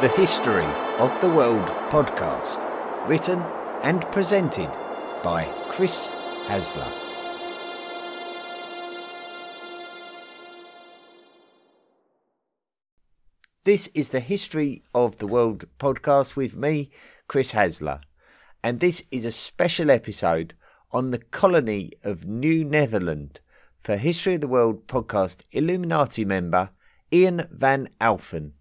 The History of the World podcast, written and presented by Chris Hasler. This is the History of the World podcast with me, Chris Hasler, and this is a special episode on the colony of New Netherland for History of the World podcast Illuminati member Ian Van Alphen.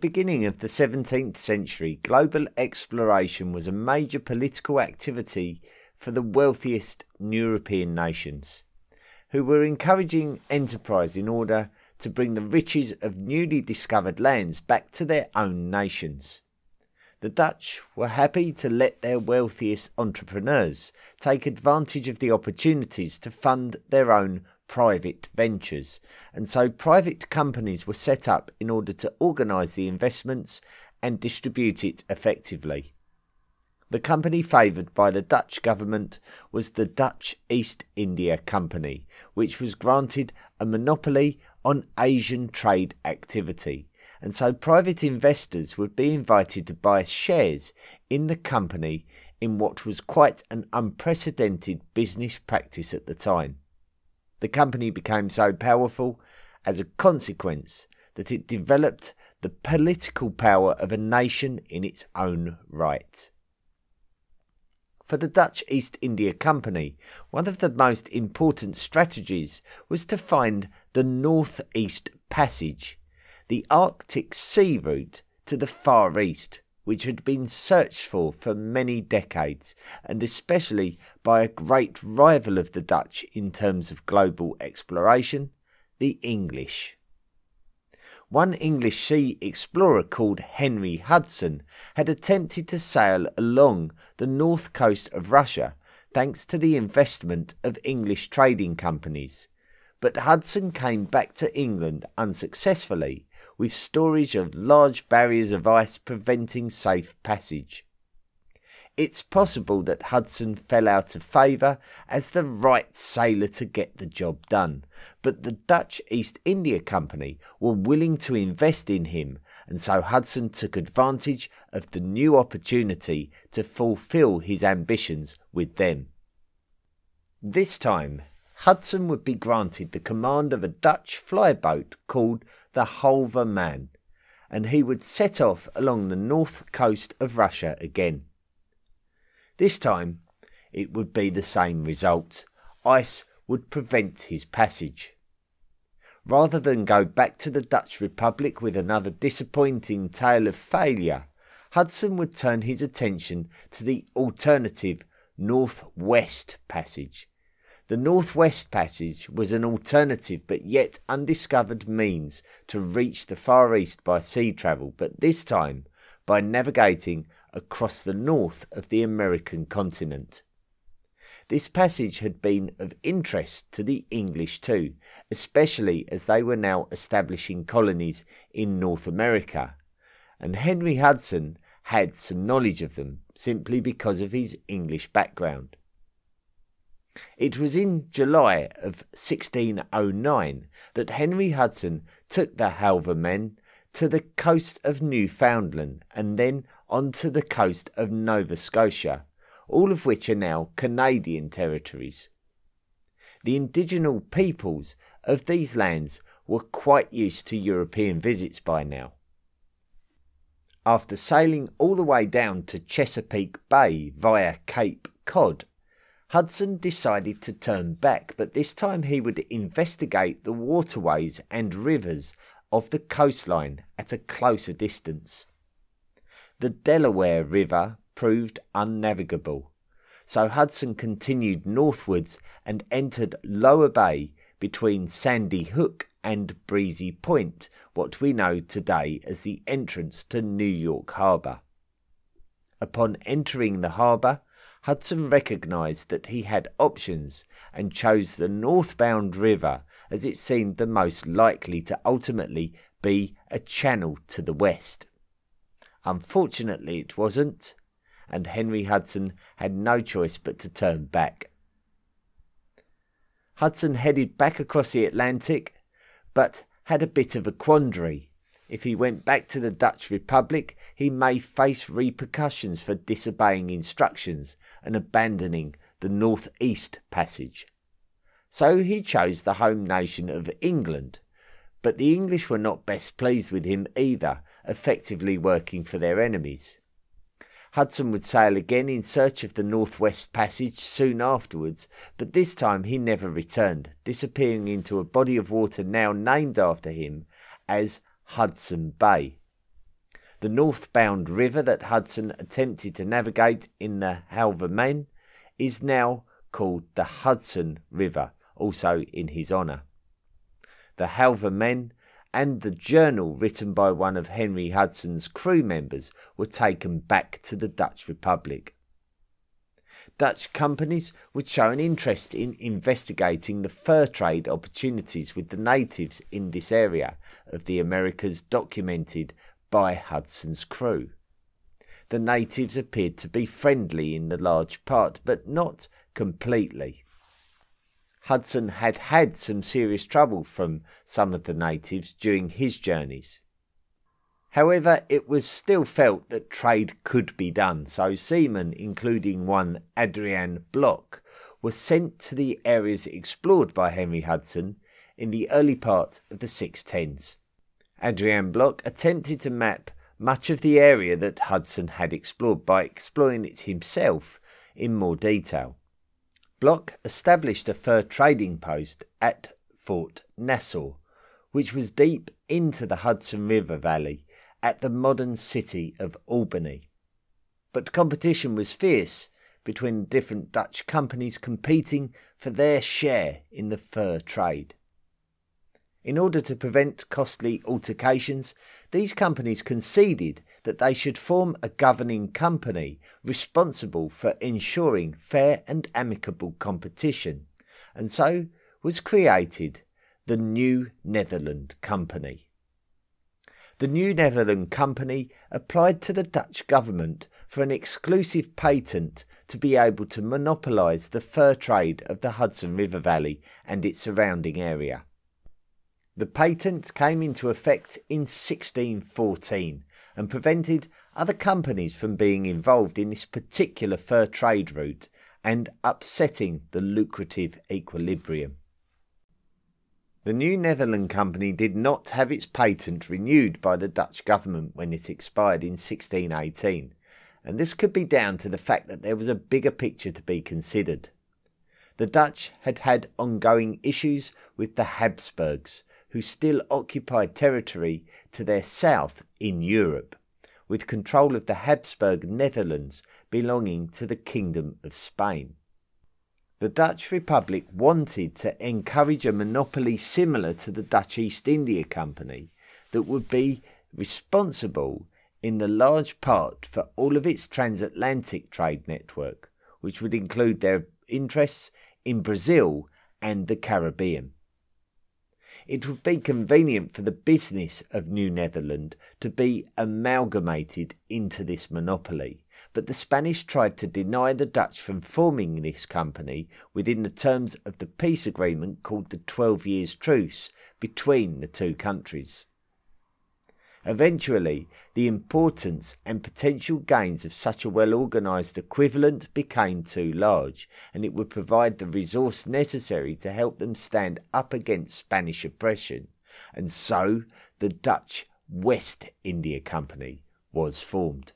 Beginning of the 17th century, global exploration was a major political activity for the wealthiest European nations, who were encouraging enterprise in order to bring the riches of newly discovered lands back to their own nations. The Dutch were happy to let their wealthiest entrepreneurs take advantage of the opportunities to fund their own private ventures, and so private companies were set up in order to organise the investments and distribute it effectively. The company favoured by the Dutch government was the Dutch East India Company, which was granted a monopoly on Asian trade activity, and so private investors would be invited to buy shares in the company in what was quite an unprecedented business practice at the time. The company became so powerful as a consequence that it developed the political power of a nation in its own right. For the Dutch East India Company, one of the most important strategies was to find the North East Passage, the Arctic sea route to the Far East, which had been searched for for many decades, and especially by a great rival of the Dutch in terms of global exploration, the English. One English sea explorer called Henry Hudson had attempted to sail along the north coast of Russia thanks to the investment of English trading companies. But Hudson came back to England unsuccessfully with storage of large barriers of ice preventing safe passage. It's possible that Hudson fell out of favour as the right sailor to get the job done, but the Dutch East India Company were willing to invest in him, and so Hudson took advantage of the new opportunity to fulfil his ambitions with them. This time, Hudson would be granted the command of a Dutch flyboat called the Halve Maen, and he would set off along the north coast of Russia again. This time it would be the same result. Ice would prevent his passage. Rather than go back to the Dutch Republic with another disappointing tale of failure, Hudson would turn his attention to the alternative North-West Passage, the Northwest Passage was an alternative but yet undiscovered means to reach the Far East by sea travel, but this time by navigating across the north of the American continent. This passage had been of interest to the English too, especially as they were now establishing colonies in North America, and Henry Hudson had some knowledge of them simply because of his English background. It was in July of 1609 that Henry Hudson took the Halve Maen to the coast of Newfoundland and then on to the coast of Nova Scotia, all of which are now Canadian territories. The indigenous peoples of these lands were quite used to European visits by now. After sailing all the way down to Chesapeake Bay via Cape Cod Hudson decided to turn back, but this time he would investigate the waterways and rivers of the coastline at a closer distance. the Delaware River proved unnavigable, so Hudson continued northwards and entered Lower Bay between Sandy Hook and Breezy Point, what we know today as the entrance to New York Harbour. Upon entering the harbour, Hudson recognised that he had options and chose the northbound river as it seemed the most likely to ultimately be a channel to the west. Unfortunately, it wasn't, and Henry Hudson had no choice but to turn back. Hudson headed back across the Atlantic, but had a bit of a quandary. If he went back to the Dutch Republic, he may face repercussions for disobeying instructions and abandoning the North East Passage. So he chose the home nation of England, but the English were not best pleased with him either, effectively working for their enemies. Hudson would sail again in search of the Northwest Passage soon afterwards, but this time he never returned, disappearing into a body of water now named after him as Hudson Bay. The northbound river that Hudson attempted to navigate in the Halve Maen is now called the Hudson River, also in his honour. The Halve Maen and the journal written by one of Henry Hudson's crew members were taken back to the Dutch Republic. Dutch companies would show an interest in investigating the fur trade opportunities with the natives in this area of the Americas documented by Hudson's crew. The natives appeared to be friendly in the large part, but not completely. Hudson had had some serious trouble from some of the natives during his journeys. However, it was still felt that trade could be done, so seamen, including one Adrian Block, were sent to the areas explored by Henry Hudson in the early part of the 610s. Adrian Block attempted to map much of the area that Hudson had explored by exploring it himself in more detail. Block established a fur trading post at Fort Nassau, which was deep into the Hudson River Valley at the modern city of Albany. But competition was fierce between different Dutch companies competing for their share in the fur trade. In order to prevent costly altercations, these companies conceded that they should form a governing company responsible for ensuring fair and amicable competition, and so was created the New Netherland Company the New Netherland Company applied to the Dutch government for an exclusive patent to be able to monopolise the fur trade of the Hudson River Valley and its surrounding area. The patent came into effect in 1614 and prevented other companies from being involved in this particular fur trade route and upsetting the lucrative equilibrium. The New Netherland Company did not have its patent renewed by the Dutch government when it expired in 1618, and this could be down to the fact that there was a bigger picture to be considered. The Dutch had had ongoing issues with the Habsburgs, who still occupied territory to their south in Europe, with control of the Habsburg Netherlands belonging to the Kingdom of Spain. The Dutch Republic wanted to encourage a monopoly similar to the Dutch East India Company that would be responsible in the large part for all of its transatlantic trade network, which would include their interests in Brazil and the Caribbean. It would be convenient for the business of New Netherland to be amalgamated into this monopoly, but the Spanish tried to deny the Dutch from forming this company within the terms of the peace agreement called the Twelve Years' Truce between the two countries. Eventually, the importance and potential gains of such a well organised equivalent became too large, and it would provide the resource necessary to help them stand up against Spanish oppression. And so the Dutch West India Company was formed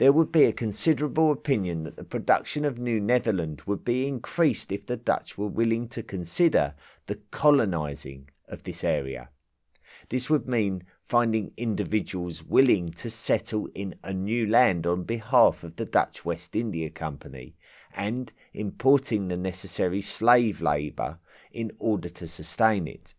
there would be a considerable opinion that the production of New Netherland would be increased if the Dutch were willing to consider the colonising of this area. This would mean finding individuals willing to settle in a new land on behalf of the Dutch West India Company and importing the necessary slave labour in order to sustain it.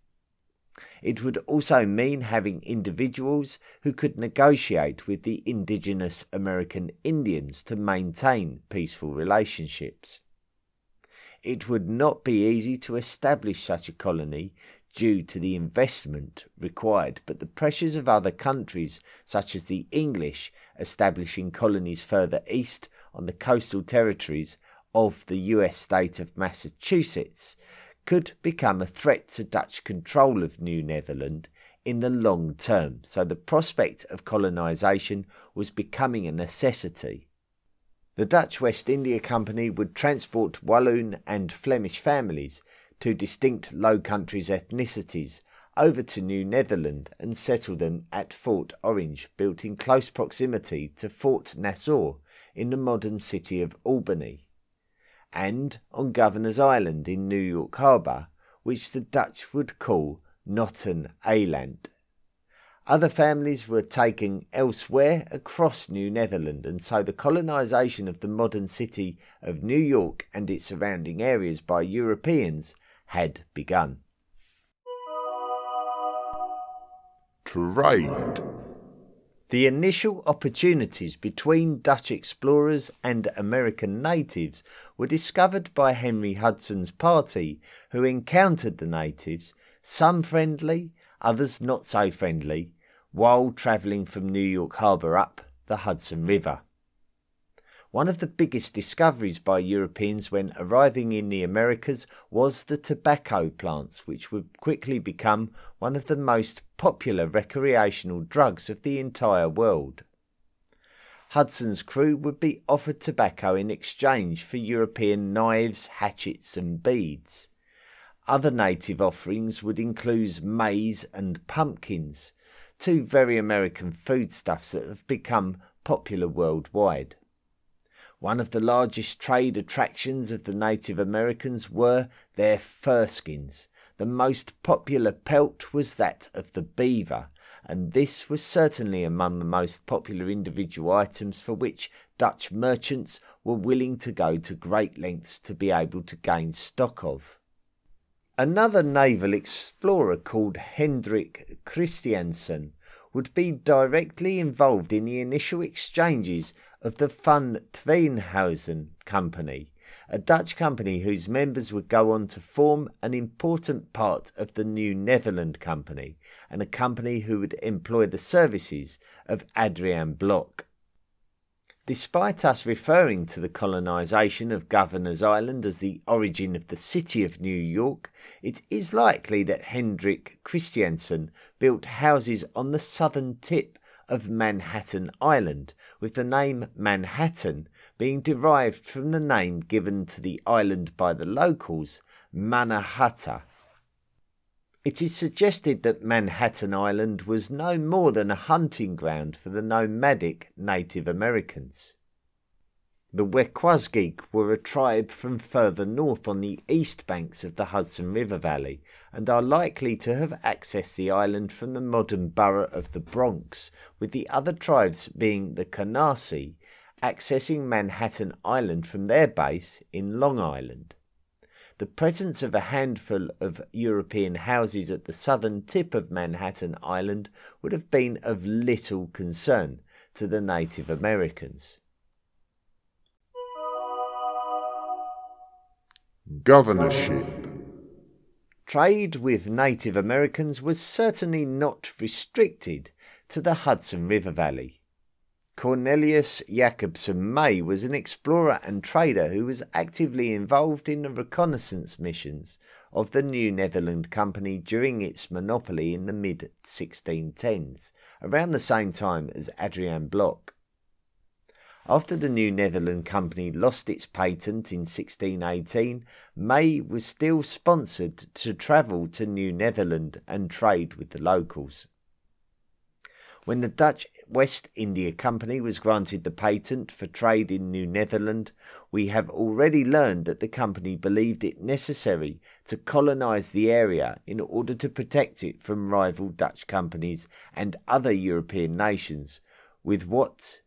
It would also mean having individuals who could negotiate with the indigenous American Indians to maintain peaceful relationships. It would not be easy to establish such a colony due to the investment required, but the pressures of other countries, such as the English establishing colonies further east on the coastal territories of the US state of Massachusetts, could become a threat to Dutch control of New Netherland in the long term, so the prospect of colonisation was becoming a necessity. The Dutch West India Company would transport Walloon and Flemish families two distinct Low Countries ethnicities over to New Netherland and settle them at Fort Orange, built in close proximity to Fort Nassau in the modern city of Albany, and on Governor's Island in New York Harbour, which the Dutch would call Notten Eiland. Other families were taken elsewhere across New Netherland, and so the colonisation of the modern city of New York and its surrounding areas by Europeans had begun. Trade. The initial opportunities between Dutch explorers and American natives were discovered by Henry Hudson's party, who encountered the natives, some friendly, others not so friendly, while travelling from New York Harbour up the Hudson River. One of the biggest discoveries by Europeans when arriving in the Americas was the tobacco plants, which would quickly become one of the most popular recreational drugs of the entire world. Hudson's crew would be offered tobacco in exchange for European knives, hatchets, and beads. Other native offerings would include maize and pumpkins, two very American foodstuffs that have become popular worldwide. One of the largest trade attractions of the Native Americans were their furskins. The most popular pelt was that of the beaver, and this was certainly among the most popular individual items for which Dutch merchants were willing to go to great lengths to be able to gain stock of. Another naval explorer called Hendrik Christiansen would be directly involved in the initial exchanges of the Van Tweenhuizen Company, a Dutch company whose members would go on to form an important part of the New Netherland Company, and a company who would employ the services of Adrian Block. Despite us referring to the colonisation of Governor's Island as the origin of the city of New York, it is likely that Hendrik Christiansen built houses on the southern tip of Manhattan Island, with the name Manhattan being derived from the name given to the island by the locals, Manahatta. It is suggested that Manhattan Island was no more than a hunting ground for the nomadic Native Americans. The Wequasgeek were a tribe from further north on the east banks of the Hudson River Valley and are likely to have accessed the island from the modern borough of the Bronx, with the other tribes being the Canarsie, accessing Manhattan Island from their base in Long Island. The presence of a handful of European houses at the southern tip of Manhattan Island would have been of little concern to the Native Americans. Governorship. Trade with Native Americans was certainly not restricted to the Hudson River Valley. Cornelius Jacobsen May was an explorer and trader who was actively involved in the reconnaissance missions of the New Netherland Company during its monopoly in the mid 1610s, around the same time as Adrian Block. After the New Netherland Company lost its patent in 1618, May was still sponsored to travel to New Netherland and trade with the locals. When the Dutch West India Company was granted the patent for trade in New Netherland, we have already learned that the company believed it necessary to colonize the area in order to protect it from rival Dutch companies and other European nations with what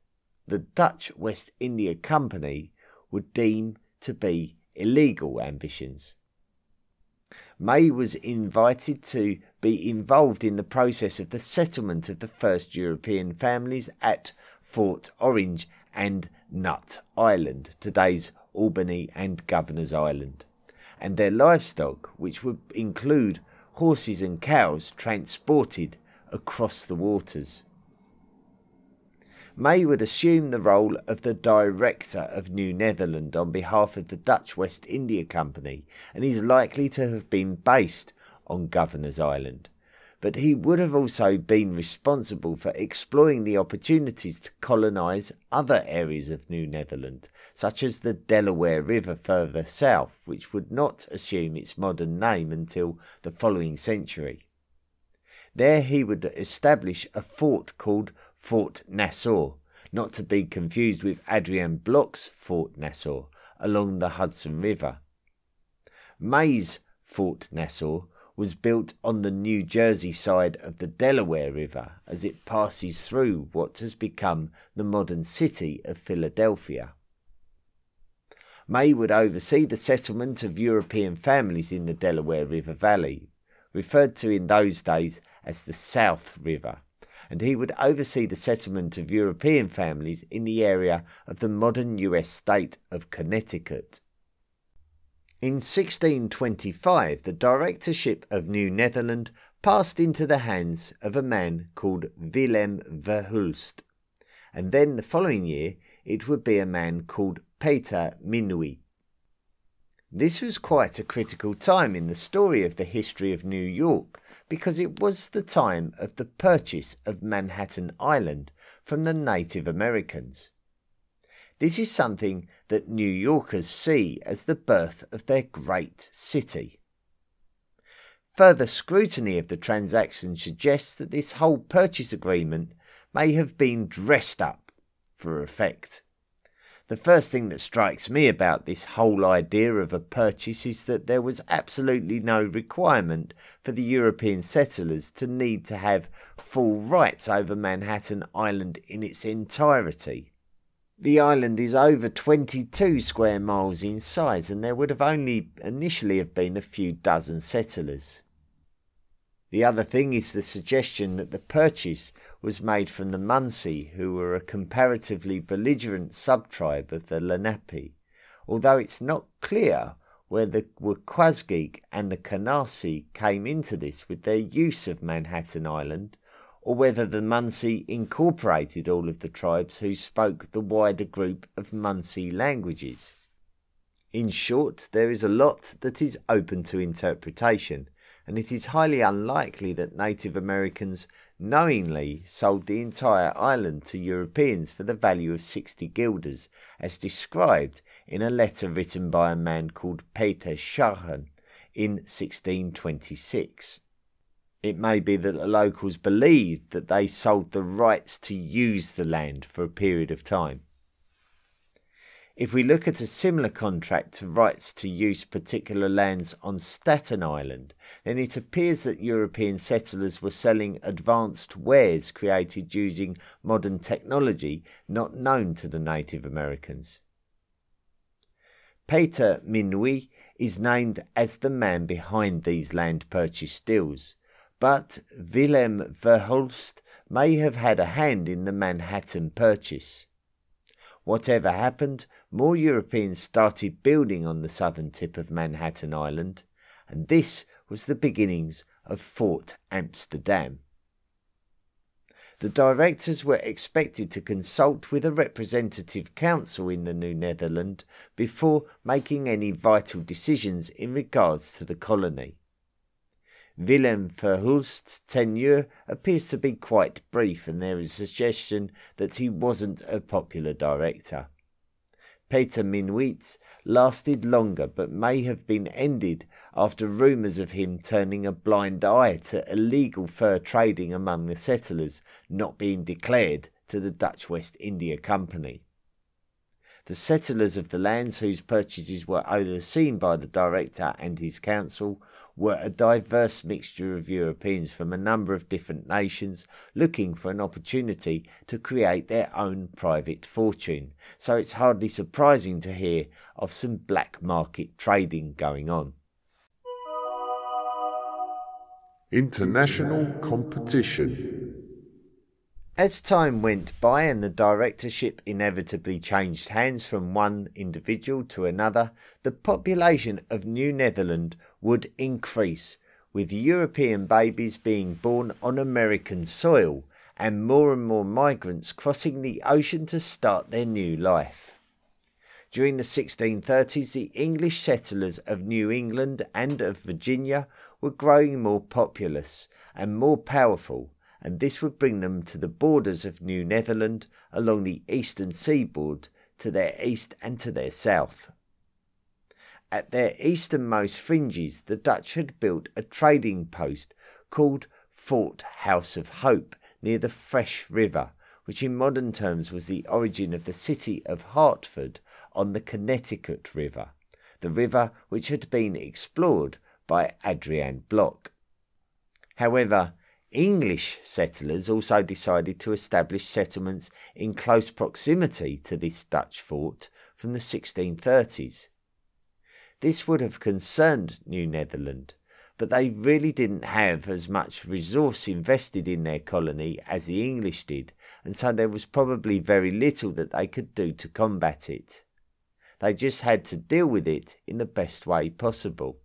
the Dutch West India Company would deem to be illegal ambitions. May was invited to be involved in the process of the settlement of the first European families at Fort Orange and Nut Island, today's Albany and Governor's Island, and their livestock, which would include horses and cows transported across the waters. May would assume the role of the director of New Netherland on behalf of the Dutch West India Company and is likely to have been based on Governor's Island. But he would have also been responsible for exploring the opportunities to colonise other areas of New Netherland, such as the Delaware River further south, which would not assume its modern name until the following century. There he would establish a fort called Fort Nassau, not to be confused with Adrian Block's Fort Nassau along the Hudson River. May's Fort Nassau was built on the New Jersey side of the Delaware River as it passes through what has become the modern city of Philadelphia. May would oversee the settlement of European families in the Delaware River Valley, referred to in those days as the South River and he would oversee the settlement of European families in the area of the modern US state of Connecticut. In 1625, the directorship of New Netherland passed into the hands of a man called Willem Verhulst, and then the following year it would be a man called Peter Minuit. This was quite a critical time in the story of the history of New York because it was the time of the purchase of Manhattan Island from the Native Americans. This is something that New Yorkers see as the birth of their great city. Further scrutiny of the transaction suggests that this whole purchase agreement may have been dressed up for effect. The first thing that strikes me about this whole idea of a purchase is that there was absolutely no requirement for the European settlers to need to have full rights over Manhattan Island in its entirety. The island is over 22 square miles in size and there would have only initially have been a few dozen settlers. The other thing is the suggestion that the purchase was made from the Munsee, who were a comparatively belligerent subtribe of the Lenape, although it's not clear where the Waquasgeek and the Canarsie came into this with their use of Manhattan Island, or whether the Munsee incorporated all of the tribes who spoke the wider group of Munsee languages. In short, there is a lot that is open to interpretation, and it is highly unlikely that Native Americans knowingly sold the entire island to Europeans for the value of 60 guilders, as described in a letter written by a man called Peter Schaghen in 1626. It may be that the locals believed that they sold the rights to use the land for a period of time. If we look at a similar contract to rights to use particular lands on Staten Island, then it appears that European settlers were selling advanced wares created using modern technology not known to the Native Americans. Peter Minuit is named as the man behind these land purchase deals, but Willem Verhulst may have had a hand in the Manhattan purchase. Whatever happened, more Europeans started building on the southern tip of Manhattan Island, and this was the beginnings of Fort Amsterdam. The directors were expected to consult with a representative council in the New Netherland before making any vital decisions in regards to the colony. Willem Verhulst's tenure appears to be quite brief, and there is a suggestion that he wasn't a popular director. Peter Minuit lasted longer but may have been ended after rumours of him turning a blind eye to illegal fur trading among the settlers not being declared to the Dutch West India Company. The settlers of the lands whose purchases were overseen by the director and his council were a diverse mixture of Europeans from a number of different nations looking for an opportunity to create their own private fortune, so it's hardly surprising to hear of some black market trading going on. International competition. As time went by and the directorship inevitably changed hands from one individual to another, the population of New Netherland would increase, with European babies being born on American soil and more and more migrants crossing the ocean to start their new life. During the 1630s, the English settlers of New England and of Virginia were growing more populous and more powerful and this would bring them to the borders of New Netherland along the eastern seaboard to their east and to their south. At their easternmost fringes, the Dutch had built a trading post called Fort House of Hope near the Fresh River, which in modern terms was the origin of the city of Hartford on the Connecticut River, the river which had been explored by Adrian Block. However, English settlers also decided to establish settlements in close proximity to this Dutch fort from the 1630s. This would have concerned New Netherland, but they really didn't have as much resource invested in their colony as the English did, and so there was probably very little that they could do to combat it. They just had to deal with it in the best way possible.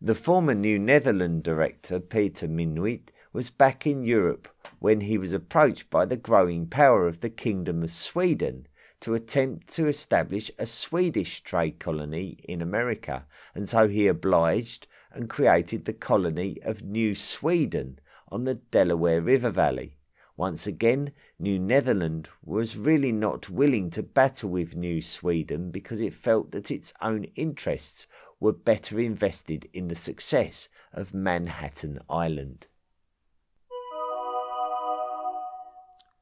The former New Netherland director, Peter Minuit, was back in Europe when he was approached by the growing power of the Kingdom of Sweden to attempt to establish a Swedish trade colony in America, and so he obliged and created the colony of New Sweden on the Delaware River Valley. Once again, New Netherland was really not willing to battle with New Sweden because it felt that its own interests were better invested in the success of Manhattan Island.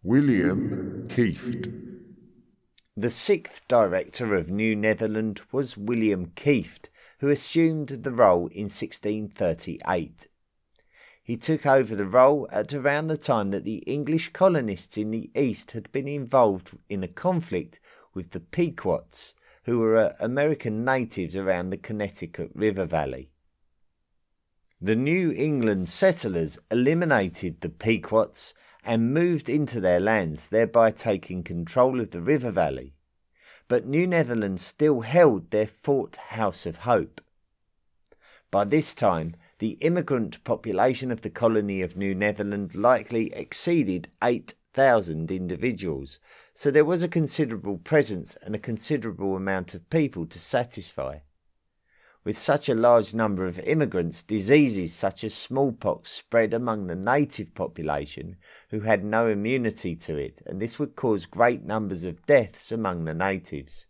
William Kieft. The sixth director of New Netherland was William Kieft, who assumed the role in 1638. He took over the role at around the time that the English colonists in the east had been involved in a conflict with the Pequots, who were uh, American natives around the Connecticut River Valley. The New England settlers eliminated the Pequots and moved into their lands, thereby taking control of the river valley. But New Netherland still held their Fort House of Hope. By this time, the immigrant population of the colony of New Netherland likely exceeded 8,000 individuals, so there was a considerable presence and a considerable amount of people to satisfy. With such a large number of immigrants, diseases such as smallpox spread among the native population who had no immunity to it, and this would cause great numbers of deaths among the natives.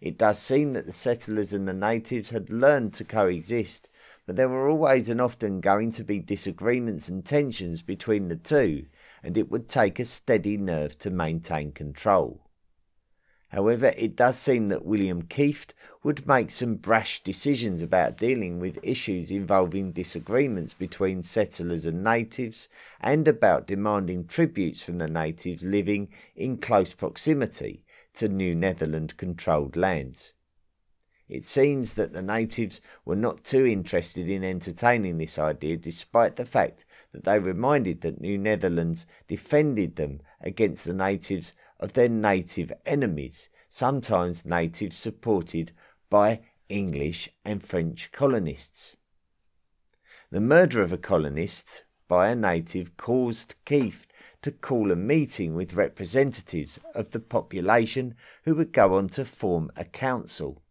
It does seem that the settlers and the natives had learned to coexist, but there were always and often going to be disagreements and tensions between the two, and it would take a steady nerve to maintain control. However, it does seem that William Kieft would make some brash decisions about dealing with issues involving disagreements between settlers and natives, and about demanding tributes from the natives living in close proximity to New Netherland controlled lands. It seems that the natives were not too interested in entertaining this idea, despite the fact that they reminded that New Netherlands defended them against the natives of their native enemies, sometimes natives supported by English and French colonists. The murder of a colonist by a native caused Kieft to call a meeting with representatives of the population who would go on to form a council.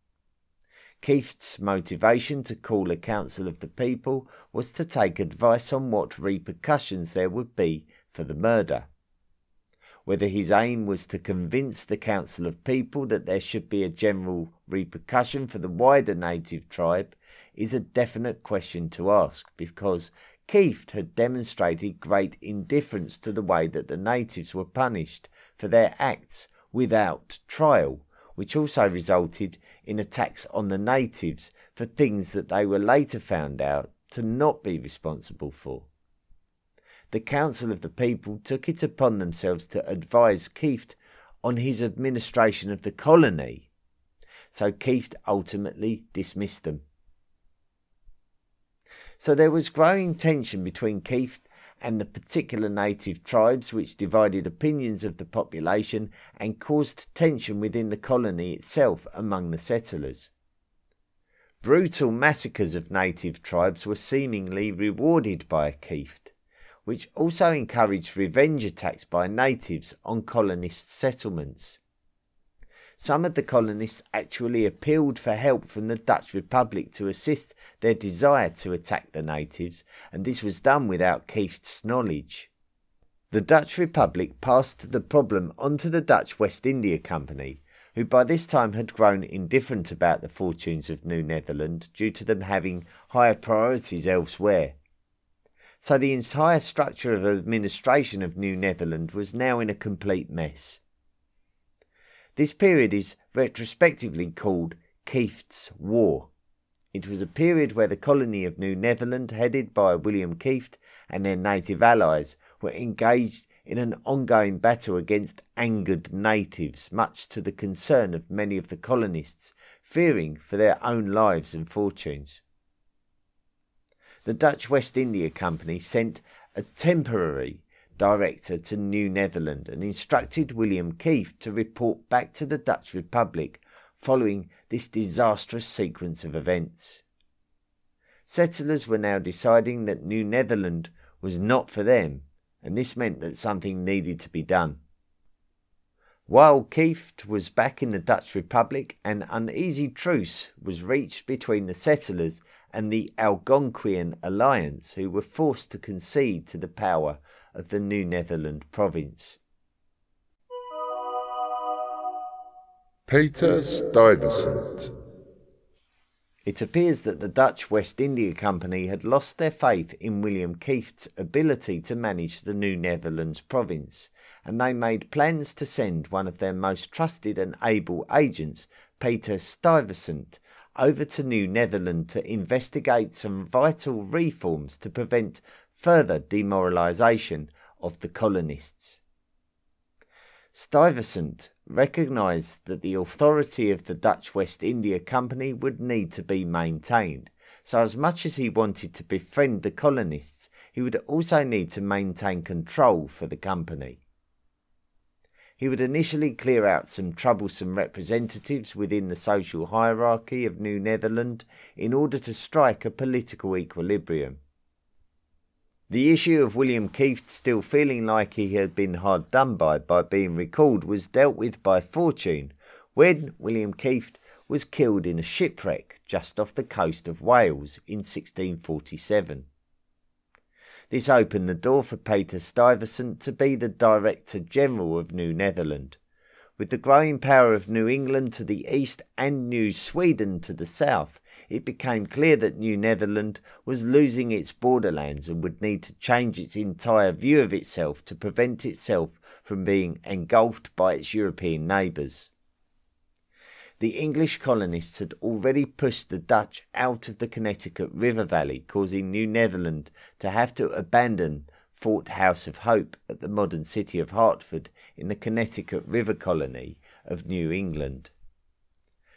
Kieft's motivation to call a council of the people was to take advice on what repercussions there would be for the murder. Whether his aim was to convince the Council of People that there should be a general repercussion for the wider native tribe is a definite question to ask because Kieft had demonstrated great indifference to the way that the natives were punished for their acts without trial, which also resulted in attacks on the natives for things that they were later found out to not be responsible for. The Council of the People took it upon themselves to advise Kieft on his administration of the colony, so Kieft ultimately dismissed them. So there was growing tension between Kieft and the particular native tribes, which divided opinions of the population and caused tension within the colony itself among the settlers. Brutal massacres of native tribes were seemingly rewarded by a Kieft, which also encouraged revenge attacks by natives on colonist settlements. Some of the colonists actually appealed for help from the Dutch Republic to assist their desire to attack the natives, and this was done without Kieft's knowledge. The Dutch Republic passed the problem on to the Dutch West India Company, who by this time had grown indifferent about the fortunes of New Netherland due to them having higher priorities elsewhere. So the entire structure of administration of New Netherland was now in a complete mess. This period is retrospectively called Kieft's War. It was a period where the colony of New Netherland, headed by William Kieft and their native allies, were engaged in an ongoing battle against angered natives, much to the concern of many of the colonists, fearing for their own lives and fortunes. The Dutch West India Company sent a temporary director to New Netherland and instructed William Kieft to report back to the Dutch Republic following this disastrous sequence of events. Settlers were now deciding that New Netherland was not for them, and this meant that something needed to be done. While Kieft was back in the Dutch Republic, an uneasy truce was reached between the settlers and the Algonquian alliance, who were forced to concede to the power of the New Netherland province. Peter Stuyvesant. It appears that the Dutch West India Company had lost their faith in William Kieft's ability to manage the New Netherlands province, and they made plans to send one of their most trusted and able agents, Peter Stuyvesant, over to New Netherland to investigate some vital reforms to prevent further demoralisation of the colonists. Stuyvesant recognised that the authority of the Dutch West India Company would need to be maintained, so as much as he wanted to befriend the colonists, he would also need to maintain control for the company. He would initially clear out some troublesome representatives within the social hierarchy of New Netherland in order to strike a political equilibrium. The issue of William Kieft still feeling like he had been hard done by by being recalled was dealt with by fortune when William Kieft was killed in a shipwreck just off the coast of Wales in 1647. This opened the door for Peter Stuyvesant to be the Director General of New Netherland. With the growing power of New England to the east and New Sweden to the south, it became clear that New Netherland was losing its borderlands and would need to change its entire view of itself to prevent itself from being engulfed by its European neighbours. The English colonists had already pushed the Dutch out of the Connecticut River Valley, causing New Netherland to have to abandon Fort House of Hope at the modern city of Hartford in the Connecticut River colony of New England.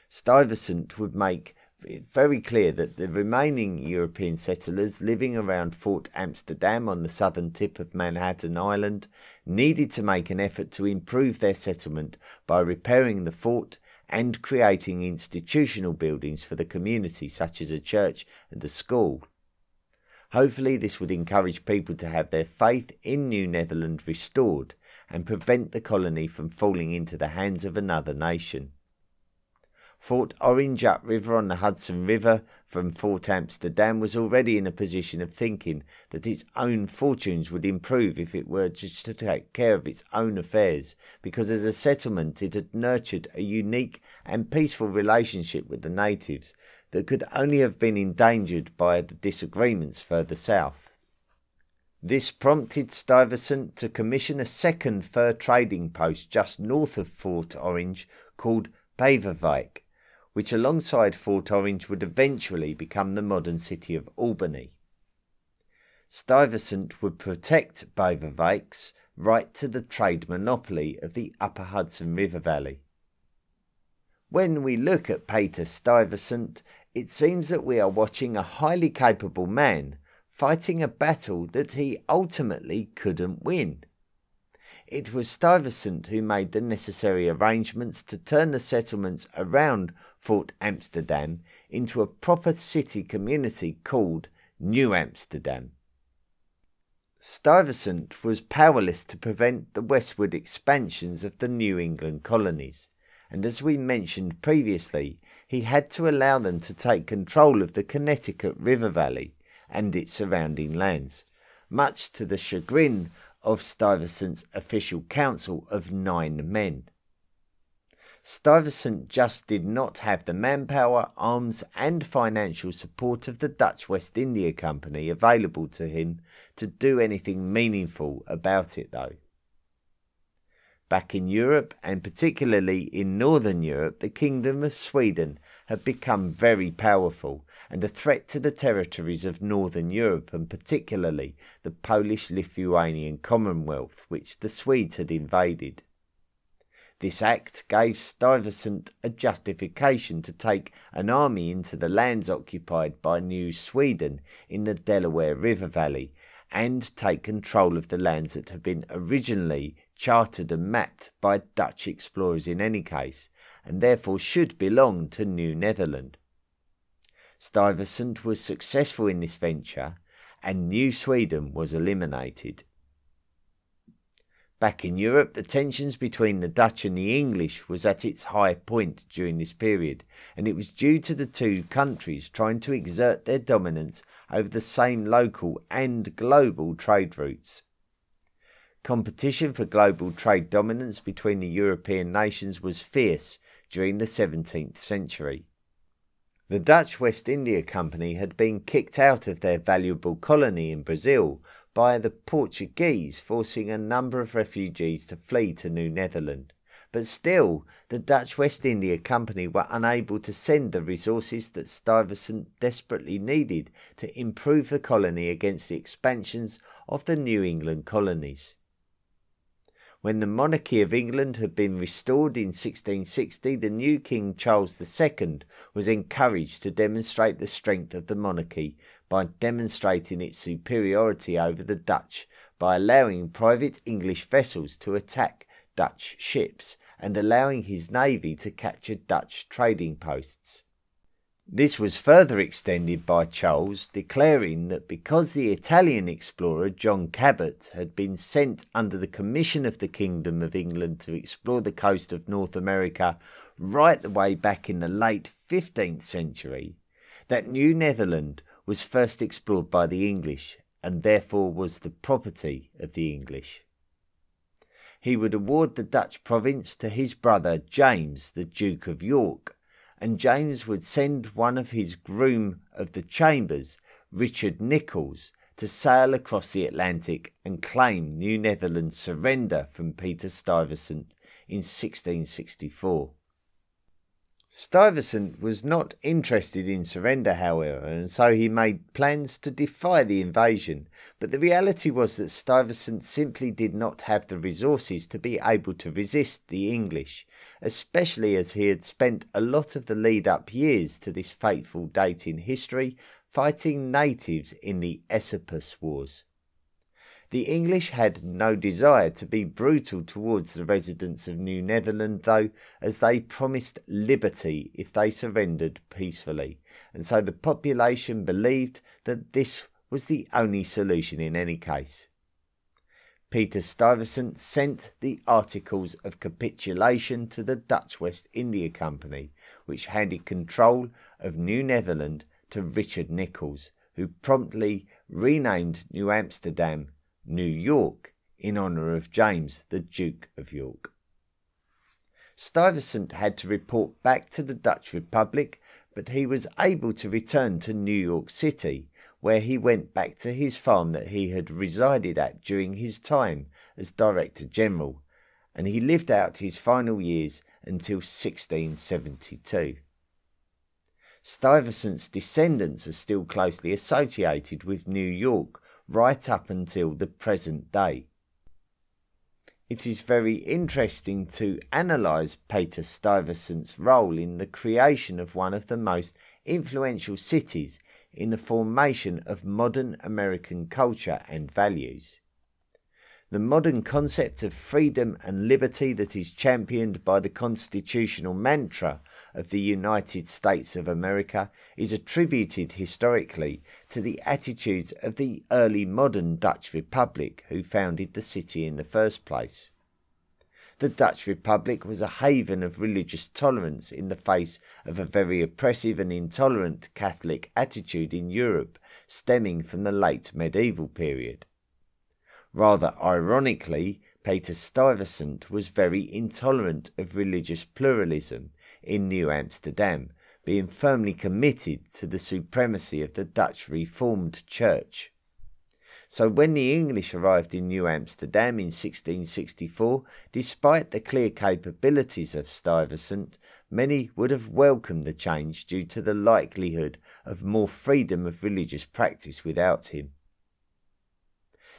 Stuyvesant would make it very clear that the remaining European settlers living around Fort Amsterdam on the southern tip of Manhattan Island needed to make an effort to improve their settlement by repairing the fort and creating institutional buildings for the community, such as a church and a school. Hopefully, this would encourage people to have their faith in New Netherland restored and prevent the colony from falling into the hands of another nation. Fort Orange upriver on the Hudson River from Fort Amsterdam was already in a position of thinking that its own fortunes would improve if it were just to take care of its own affairs, because as a settlement it had nurtured a unique and peaceful relationship with the natives that could only have been endangered by the disagreements further south. This prompted Stuyvesant to commission a second fur trading post just north of Fort Orange called Beverwyck, which alongside Fort Orange would eventually become the modern city of Albany. Stuyvesant would protect Beverwyck's right to the trade monopoly of the upper Hudson River Valley. When we look at Peter Stuyvesant, it seems that we are watching a highly capable man fighting a battle that he ultimately couldn't win. It was Stuyvesant who made the necessary arrangements to turn the settlements around Fort Amsterdam into a proper city community called New Amsterdam. Stuyvesant was powerless to prevent the westward expansions of the New England colonies, and as we mentioned previously, he had to allow them to take control of the Connecticut River Valley and its surrounding lands, much to the chagrin of Stuyvesant's official council of nine men. Stuyvesant just did not have the manpower, arms, and financial support of the Dutch West India Company available to him to do anything meaningful about it, though. Back in Europe, and particularly in Northern Europe, the Kingdom of Sweden had become very powerful and a threat to the territories of Northern Europe, and particularly the Polish Lithuanian Commonwealth, which the Swedes had invaded. This act gave Stuyvesant a justification to take an army into the lands occupied by New Sweden in the Delaware River Valley and take control of the lands that had been originally charted and mapped by Dutch explorers in any case, and therefore should belong to New Netherland. Stuyvesant was successful in this venture, and New Sweden was eliminated. Back in Europe, the tensions between the Dutch and the English was at its high point during this period, and it was due to the two countries trying to exert their dominance over the same local and global trade routes. Competition for global trade dominance between the European nations was fierce during the 17th century. The Dutch West India Company had been kicked out of their valuable colony in Brazil by the Portuguese, forcing a number of refugees to flee to New Netherland. But still, the Dutch West India Company were unable to send the resources that Stuyvesant desperately needed to improve the colony against the expansions of the New England colonies. When the monarchy of England had been restored in 1660, the new King Charles II was encouraged to demonstrate the strength of the monarchy by demonstrating its superiority over the Dutch by allowing private English vessels to attack Dutch ships and allowing his navy to capture Dutch trading posts. This was further extended by Charles, declaring that because the Italian explorer John Cabot had been sent under the commission of the Kingdom of England to explore the coast of North America right the way back in the late 15th century, that New Netherland was first explored by the English and therefore was the property of the English. He would award the Dutch province to his brother James, the Duke of York, and James would send one of his groom of the chambers, Richard Nicolls, to sail across the Atlantic and claim New Netherland's surrender from Peter Stuyvesant in 1664. Stuyvesant was not interested in surrender, however, and so he made plans to defy the invasion. But the reality was that Stuyvesant simply did not have the resources to be able to resist the English, especially as he had spent a lot of the lead up years to this fateful date in history fighting natives in the Esopus Wars. The English had no desire to be brutal towards the residents of New Netherland, though, as they promised liberty if they surrendered peacefully, and so the population believed that this was the only solution in any case. Peter Stuyvesant sent the Articles of Capitulation to the Dutch West India Company, which handed control of New Netherland to Richard Nicolls, who promptly renamed New Amsterdam New York in honour of James, the Duke of York. Stuyvesant had to report back to the Dutch Republic, but he was able to return to New York City, where he went back to his farm that he had resided at during his time as Director General, and he lived out his final years until 1672. Stuyvesant's descendants are still closely associated with New York right up until the present day. It is very interesting to analyse Peter Stuyvesant's role in the creation of one of the most influential cities in the formation of modern American culture and values. The modern concept of freedom and liberty that is championed by the constitutional mantra of the United States of America is attributed historically to the attitudes of the early modern Dutch Republic who founded the city in the first place. The Dutch Republic was a haven of religious tolerance in the face of a very oppressive and intolerant Catholic attitude in Europe stemming from the late medieval period. Rather ironically, Peter Stuyvesant was very intolerant of religious pluralism in New Amsterdam, being firmly committed to the supremacy of the Dutch Reformed Church. So when the English arrived in New Amsterdam in 1664, despite the clear capabilities of Stuyvesant, many would have welcomed the change due to the likelihood of more freedom of religious practice without him.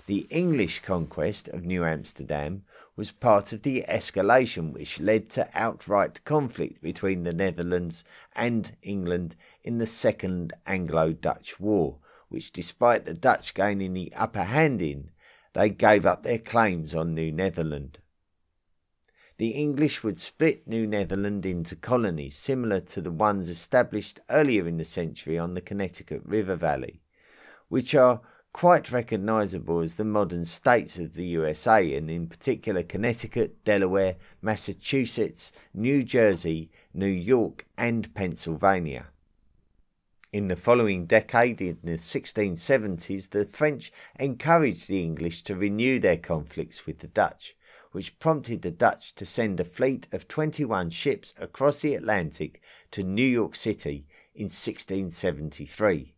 The English conquest of New Amsterdam was part of the escalation which led to outright conflict between the Netherlands and England in the Second Anglo Dutch War, which, despite the Dutch gaining the upper hand in, they gave up their claims on New Netherland. The English would split New Netherland into colonies similar to the ones established earlier in the century on the Connecticut River Valley, which are quite recognizable as the modern states of the USA, and in particular Connecticut, Delaware, Massachusetts, New Jersey, New York, and Pennsylvania. In the following decade, in the 1670s, the French encouraged the English to renew their conflicts with the Dutch, which prompted the Dutch to send a fleet of 21 ships across the Atlantic to New York City in 1673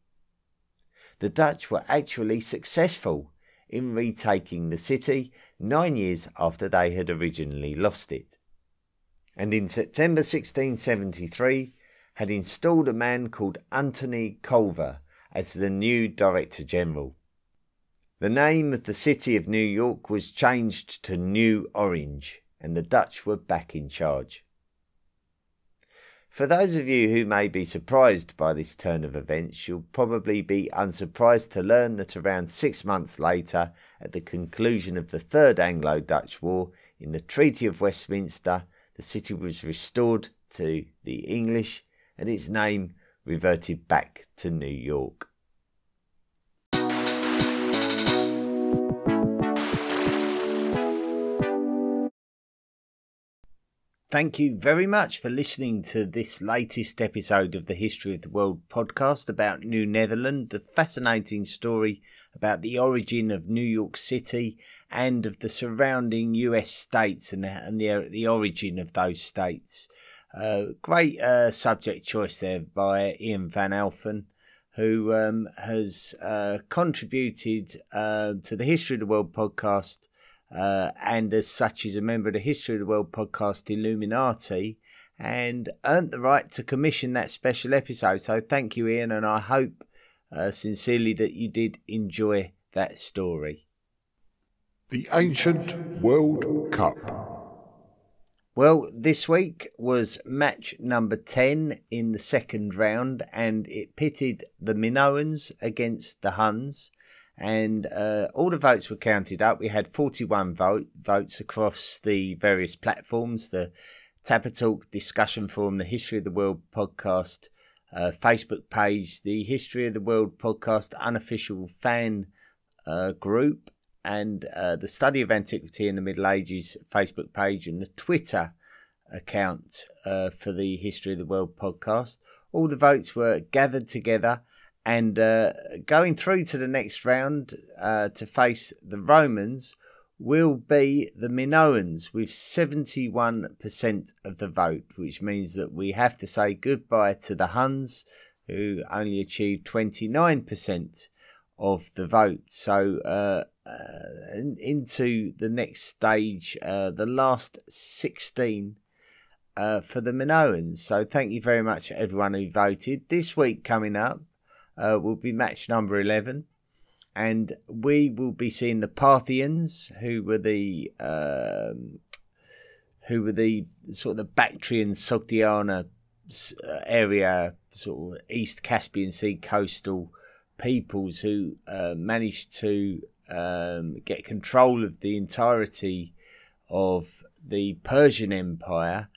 the Dutch were actually successful in retaking the city nine years after they had originally lost it. And in September 1673, had installed a man called Anthony Colve as the new Director General. The name of the city of New York was changed to New Orange, and the Dutch were back in charge. For those of you who may be surprised by this turn of events, you'll probably be unsurprised to learn that around six months later, at the conclusion of the Third Anglo Dutch War, in the Treaty of Westminster, the city was restored to the English and its name reverted back to New York. Thank you very much for listening to this latest episode of the History of the World podcast about New Netherland, the fascinating story about the origin of New York City and of the surrounding US states and, and the, the origin of those states. Uh, great uh, subject choice there by Ian Van Alphen, who um, has uh, contributed uh, to the History of the World podcast uh, and as such is a member of the History of the World podcast Illuminati and earned the right to commission that special episode. So thank you, Ian, and I hope uh, sincerely that you did enjoy that story. The Ancient World Cup. Well, this week was match number 10 in the second round, and it pitted the Minoans against the Huns and uh, all the votes were counted up. We had 41 vote, votes across the various platforms the Tapatalk discussion forum, the History of the World podcast uh, Facebook page, the History of the World podcast unofficial fan uh, group, and uh, the Study of Antiquity in the Middle Ages Facebook page and the Twitter account uh, for the History of the World podcast. All the votes were gathered together and uh, going through to the next round uh, to face the Romans will be the Minoans with 71% of the vote, which means that we have to say goodbye to the Huns, who only achieved 29% of the vote. So, uh, uh, into the next stage, uh, the last 16 uh, for the Minoans. So, thank you very much, everyone who voted. This week coming up uh, will be match number 11 and we will be seeing the Parthians, who were the um, who were the sort of the Bactrian Sogdiana uh, area, sort of East Caspian Sea coastal peoples who uh, managed to um, get control of the entirety of the Persian Empire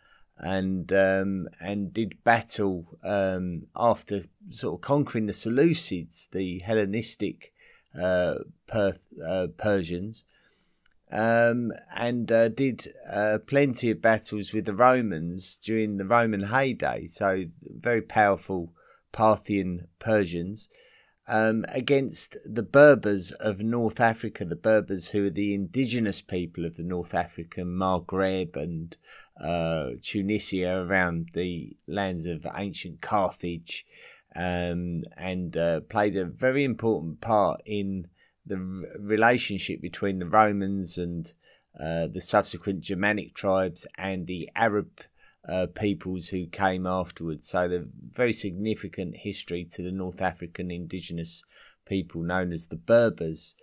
and um, and did battle um, after sort of conquering the Seleucids, the Hellenistic uh, Perth, uh, Persians, um, and uh, did uh, plenty of battles with the Romans during the Roman heyday. So very powerful Parthian Persians. Um, against the Berbers of North Africa, the Berbers who are the indigenous people of the North African Maghreb and uh, Tunisia around the lands of ancient Carthage um, and uh, played a very important part in the relationship between the Romans and uh, the subsequent Germanic tribes and the Arab uh, peoples who came afterwards. So, the very significant history to the North African indigenous people known as the Berbers.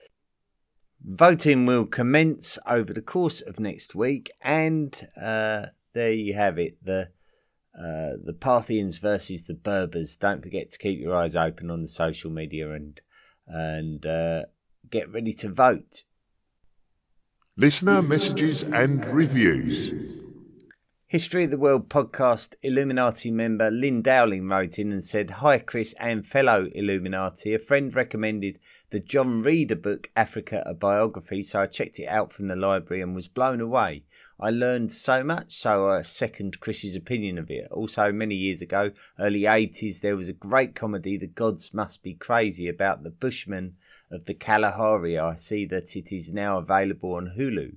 Voting will commence over the course of next week, and uh, there you have it. The uh, the Parthians versus the Berbers. Don't forget to keep your eyes open on the social media and and uh, get ready to vote. Listener messages and reviews. History of the World podcast Illuminati member Lynn Dowling wrote in and said, Hi, Chris and fellow Illuminati. A friend recommended the John Reader book, Africa, a biography, so I checked it out from the library and was blown away. I learned so much, so I second Chris's opinion of it. Also, many years ago, early 80s, there was a great comedy, The Gods Must Be Crazy, about the Bushmen of the Kalahari. I see that it is now available on Hulu.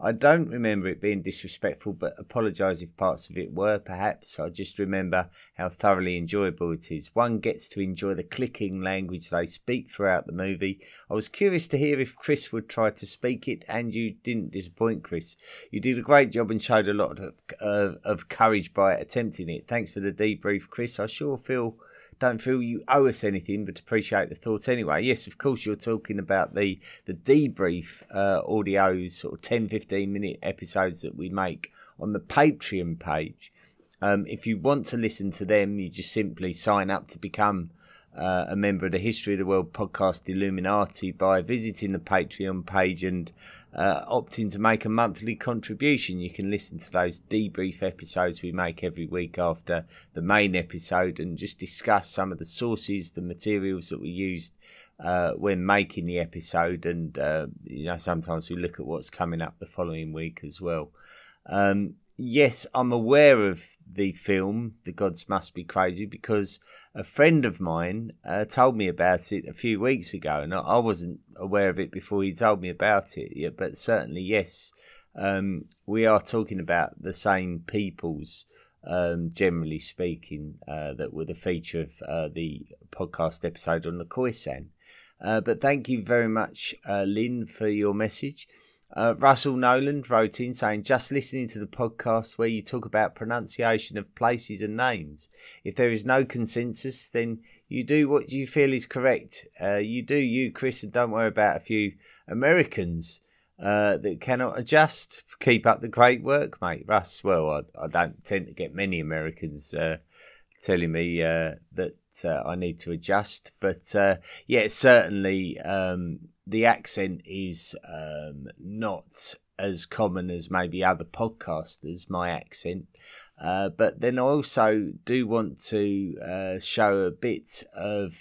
I don't remember it being disrespectful, but apologise if parts of it were, perhaps. I just remember how thoroughly enjoyable it is. One gets to enjoy the clicking language they speak throughout the movie. I was curious to hear if Chris would try to speak it, and you didn't disappoint, Chris. You did a great job and showed a lot of, uh, of courage by attempting it. Thanks for the debrief, Chris. I sure feel don't feel you owe us anything, but appreciate the thought anyway. Yes, of course, you're talking about the the debrief uh, audios, sort of 10, 15 minute episodes that we make on the Patreon page. Um, if you want to listen to them, you just simply sign up to become uh, a member of the History of the World podcast Illuminati by visiting the Patreon page and uh, opting to make a monthly contribution, you can listen to those debrief episodes we make every week after the main episode and just discuss some of the sources, the materials that we used uh, when making the episode. And, uh, you know, sometimes we look at what's coming up the following week as well. Um, yes, I'm aware of the film, The Gods Must Be Crazy, because a friend of mine uh, told me about it a few weeks ago, and I wasn't aware of it before he told me about it. Yeah, but certainly, yes, um, we are talking about the same peoples, um, generally speaking, uh, that were the feature of uh, the podcast episode on the Khoisan. Uh, but thank you very much, uh, Lynn, for your message. Uh, Russell Noland wrote in saying, just listening to the podcast where you talk about pronunciation of places and names. If there is no consensus, then you do what you feel is correct. Uh, you do you, Chris, and don't worry about a few Americans uh, that cannot adjust. Keep up the great work, mate. Russ, well, I, I don't tend to get many Americans uh, telling me uh, that uh, I need to adjust. But yeah, certainly. Um, the accent is um, not as common as maybe other podcasters, my accent. Uh, but then I also do want to uh, show a bit of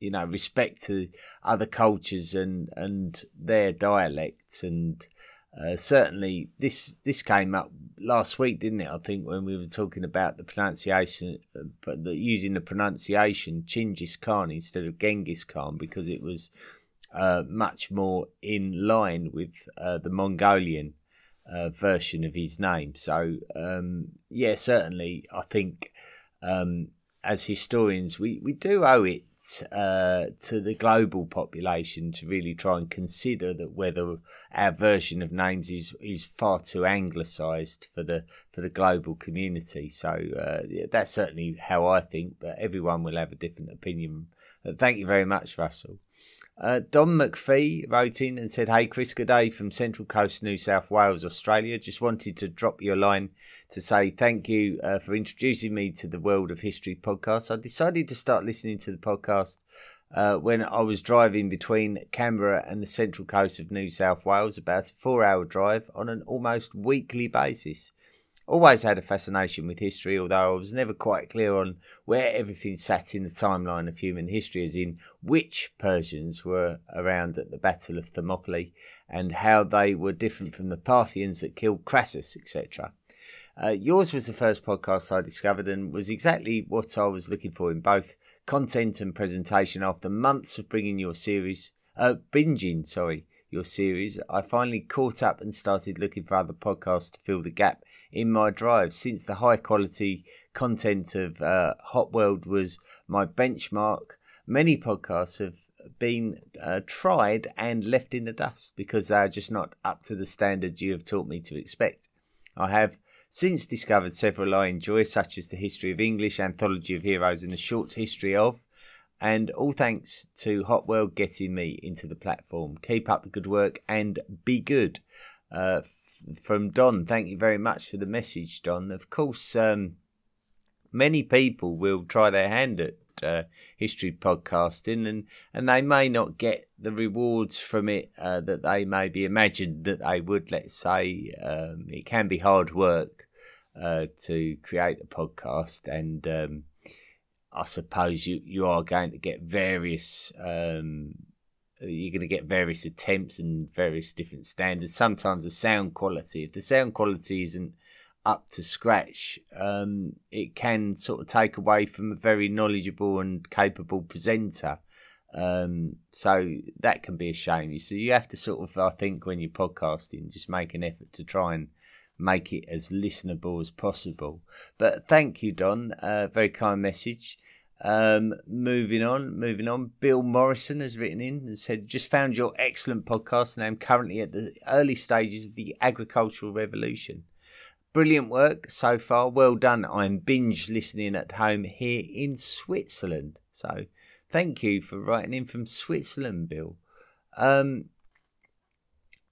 you know respect to other cultures and and their dialects and uh, certainly this this came up last week didn't it i think when we were talking about the pronunciation uh, but the, using the pronunciation chingis khan instead of genghis khan because it was uh, much more in line with uh, the mongolian uh, version of his name so um, yeah certainly i think um, as historians we, we do owe it uh, to the global population to really try and consider that whether our version of names is is far too anglicised for the for the global community. So uh, that's certainly how I think, but everyone will have a different opinion. Thank you very much, Russell. Uh, Don McPhee wrote in and said, Hey Chris, good day from Central Coast, New South Wales, Australia. Just wanted to drop you a line to say thank you uh, for introducing me to the World of History podcast. I decided to start listening to the podcast uh, when I was driving between Canberra and the Central Coast of New South Wales, about a four hour drive on an almost weekly basis always had a fascination with history, although I was never quite clear on where everything sat in the timeline of human history, as in which Persians were around at the Battle of Thermopylae and how they were different from the Parthians that killed Crassus, etc. Uh, yours was the first podcast I discovered and was exactly what I was looking for in both content and presentation. After months of bringing your series, uh, binging, sorry, your series, I finally caught up and started looking for other podcasts to fill the gap in my drive since the high quality content of uh, Hot World was my benchmark. Many podcasts have been uh, tried and left in the dust because they are just not up to the standard you have taught me to expect. I have since discovered several I enjoy, such as the history of English, anthology of heroes, and a short history of. And all thanks to Hot World getting me into the platform. Keep up the good work and be good. Uh, from Don. Thank you very much for the message, Don. Of course, um, many people will try their hand at uh, history podcasting, and and they may not get the rewards from it uh, that they maybe imagined that they would. Let's say um, it can be hard work uh, to create a podcast, and um, I suppose you you are going to get various um, you're going to get various attempts and various different standards. Sometimes the sound quality, if the sound quality isn't up to scratch, um, it can sort of take away from a very knowledgeable and capable presenter. Um, so that can be a shame. So you have to sort of, I think, when you're podcasting, just make an effort to try and make it as listenable as possible. But thank you, Don. Uh, very kind message. Um, moving on, moving on. Bill Morrison has written in and said, "Just found your excellent podcast, and I'm currently at the early stages of the agricultural revolution. Brilliant work so far. Well done. I'm binge listening at home here in Switzerland. So, thank you for writing in from Switzerland, Bill. Um,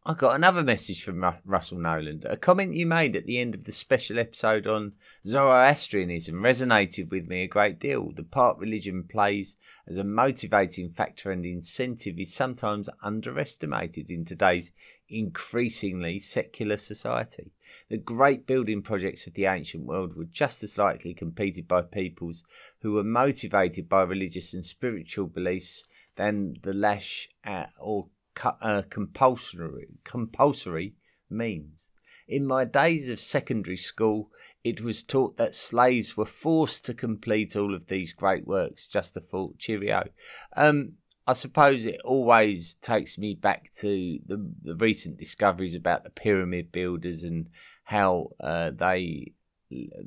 I got another message from Ru- Russell Noland. A comment you made at the end of the special episode on Zoroastrianism resonated with me a great deal. The part religion plays as a motivating factor and incentive is sometimes underestimated in today's increasingly secular society. The great building projects of the ancient world were just as likely completed by peoples who were motivated by religious and spiritual beliefs than the lash uh, or uh, compulsory compulsory means. In my days of secondary school, it was taught that slaves were forced to complete all of these great works. Just a thought, cheerio. Um, I suppose it always takes me back to the, the recent discoveries about the pyramid builders and how uh, they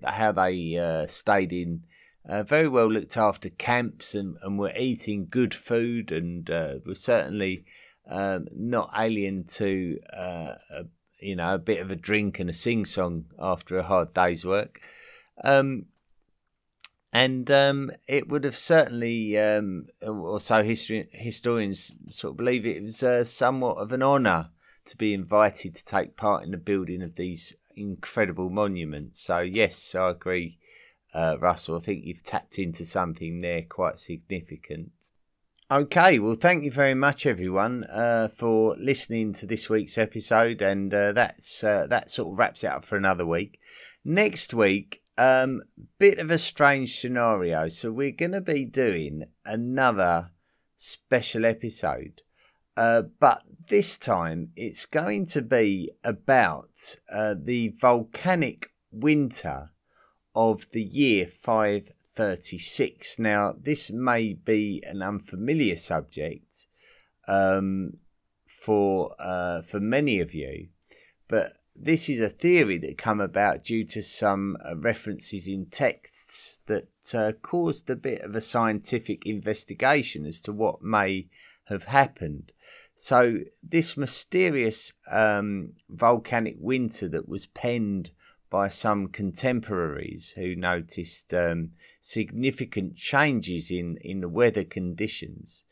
how they uh, stayed in uh, very well looked after camps and, and were eating good food and uh, were certainly um, not alien to uh, a, you know a bit of a drink and a sing song after a hard day's work. Um, and um, it would have certainly, um, or so history, historians sort of believe it was uh, somewhat of an honour to be invited to take part in the building of these incredible monuments. So yes, I agree, uh, Russell. I think you've tapped into something there quite significant. Okay, well, thank you very much, everyone, uh, for listening to this week's episode, and uh, that's uh, that sort of wraps it up for another week. Next week, um, bit of a strange scenario. So we're going to be doing another special episode. Uh, but this time it's going to be about uh, the volcanic winter of the year 536. Now, this may be an unfamiliar subject um, for uh, for many of you, but this is a theory that come about due to some uh, references in texts that uh, caused a bit of a scientific investigation as to what may have happened. So, this mysterious um, volcanic winter that was penned by some contemporaries who noticed um, significant changes in, in the weather conditions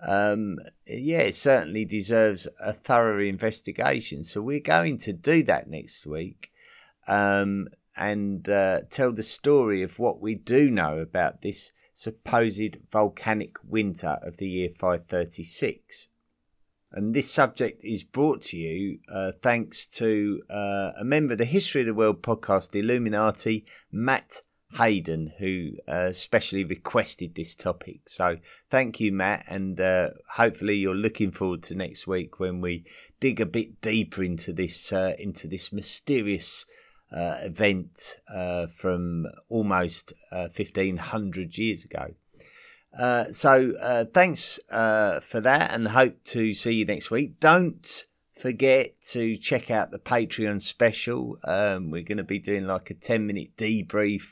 um, yeah, it certainly deserves a thorough investigation. So we're going to do that next week um, and uh, tell the story of what we do know about this supposed volcanic winter of the year 536. And this subject is brought to you uh, thanks to uh, a member of the History of the World podcast, the Illuminati, Matt Hayden, who uh, specially requested this topic. So thank you, Matt, and uh, hopefully you're looking forward to next week when we dig a bit deeper into this uh, into this mysterious uh, event uh, from almost uh, fifteen hundred years ago. So thanks for that, and hope to see you next week. Don't forget to check out the Patreon special. Um, we're going to be doing like a 10 minute debrief.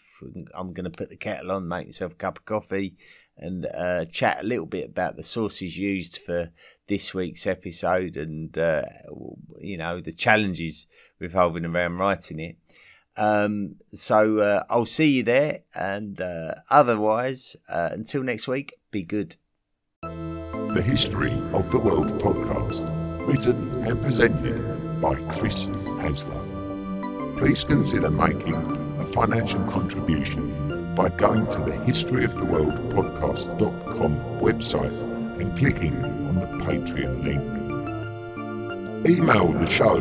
I'm going to put the kettle on, make myself a cup of coffee, and uh, chat a little bit about the sources used for this week's episode and, uh, you know, the challenges revolving around writing it. Um, so uh, I'll see you there. And uh, otherwise, uh, until next week, be good. The History of the World podcast written and presented by Chris Hasler. Please consider making a financial contribution by going to the historyoftheworldpodcast.com website and clicking on the Patreon link. Email the show